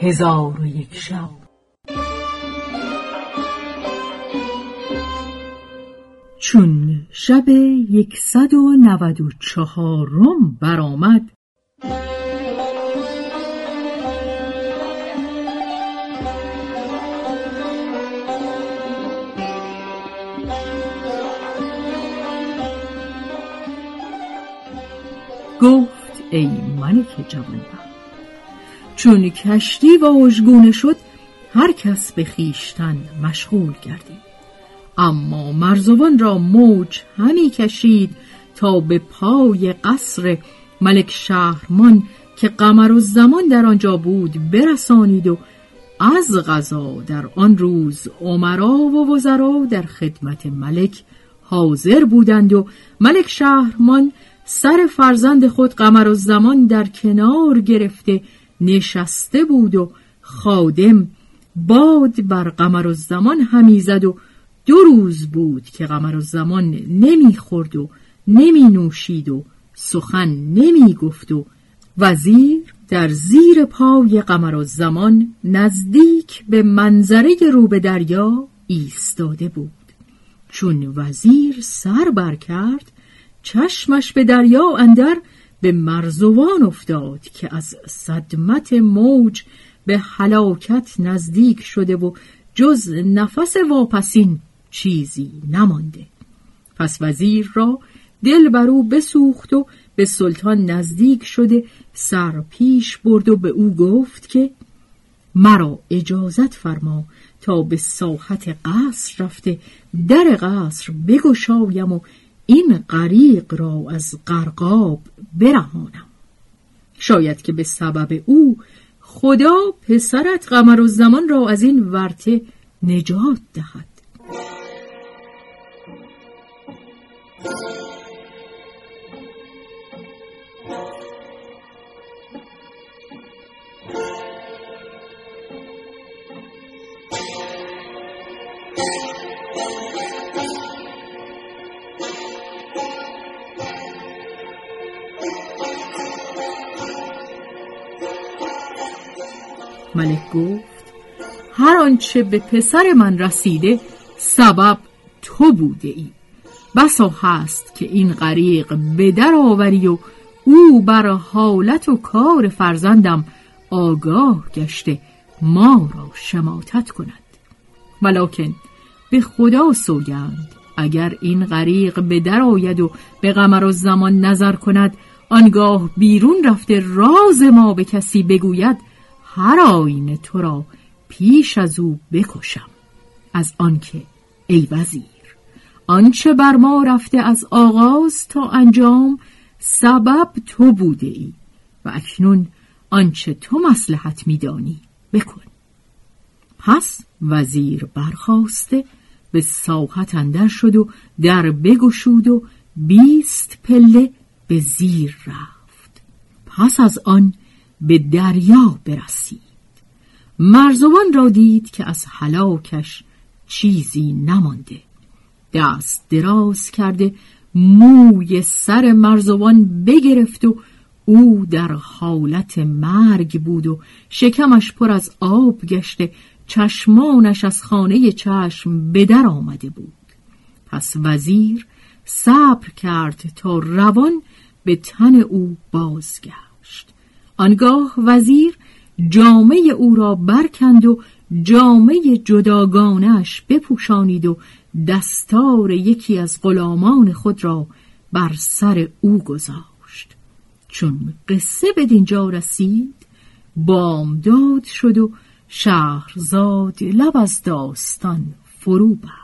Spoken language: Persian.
هزار و یک شب. چون شب یکصد و نود و چهارم برآمد گفت ای ملک جوانبخت چون کشتی واژگونه شد هر کس به خیشتن مشغول گردید. اما مرزوان را موج همی کشید تا به پای قصر ملک شهرمان که قمر و زمان در آنجا بود برسانید و از غذا در آن روز عمرا و وزرا در خدمت ملک حاضر بودند و ملک شهرمان سر فرزند خود قمر و زمان در کنار گرفته نشسته بود و خادم باد بر قمر و زمان همی زد و دو روز بود که قمر و زمان نمی‌خورد و نمی نوشید و سخن نمی گفت و وزیر در زیر پای قمر و زمان نزدیک به منظره رو به دریا ایستاده بود. چون وزیر سر بر کرد چشمش به دریا اندر به مرزوان افتاد که از صدمت موج به حلاکت نزدیک شده و جز نفس واپسین چیزی نمانده. پس وزیر را دل بر او بسوخت و به سلطان نزدیک شده سر پیش برد و به او گفت که مرا اجازت فرما تا به ساحت قصر رفته در قصر بگشایم و این غریق را از غرقاب برهانم. شاید که به سبب او خدا پسرت قمر و زمان را از این ورته نجات دهد. ملک گفت هر آنچه به پسر من رسیده سبب تو بوده ای بسا هست که این غریق به در آوری و او بر حالت و کار فرزندم آگاه گشته ما را شماتت کند. ولکن به خدا سوگند اگر این غریق به در آید و به قمر و زمان نظر کند آنگاه بیرون رفته راز ما به کسی بگوید هر آینه تو را پیش از او بکشم. از آنکه ای وزیر آنچه بر ما رفته از آغاز تا انجام سبب تو بوده ای و اکنون آنچه تو مسلحت میدانی بکن. پس وزیر برخواسته به ساحت اندر شد و در بگشود و بیست پله به زیر رفت. پس از آن به دریا برسید. مرزوان را دید که از حلاکش چیزی نمانده. دست دراز کرده موی سر مرزوان بگرفت و او در حالت مرگ بود و شکمش پر از آب گشته چشمانش از خانه چشم به در آمده بود. پس وزیر صبر کرد تا روان به تن او بازگشت. آنگاه وزیر جامعه او را برکند و جامعه جداگانش بپوشانید و دستار یکی از غلامان خود را بر سر او گذاشت. چون قصه به دینجا رسید بامداد شد و شهرزاد لب از داستان فرو بست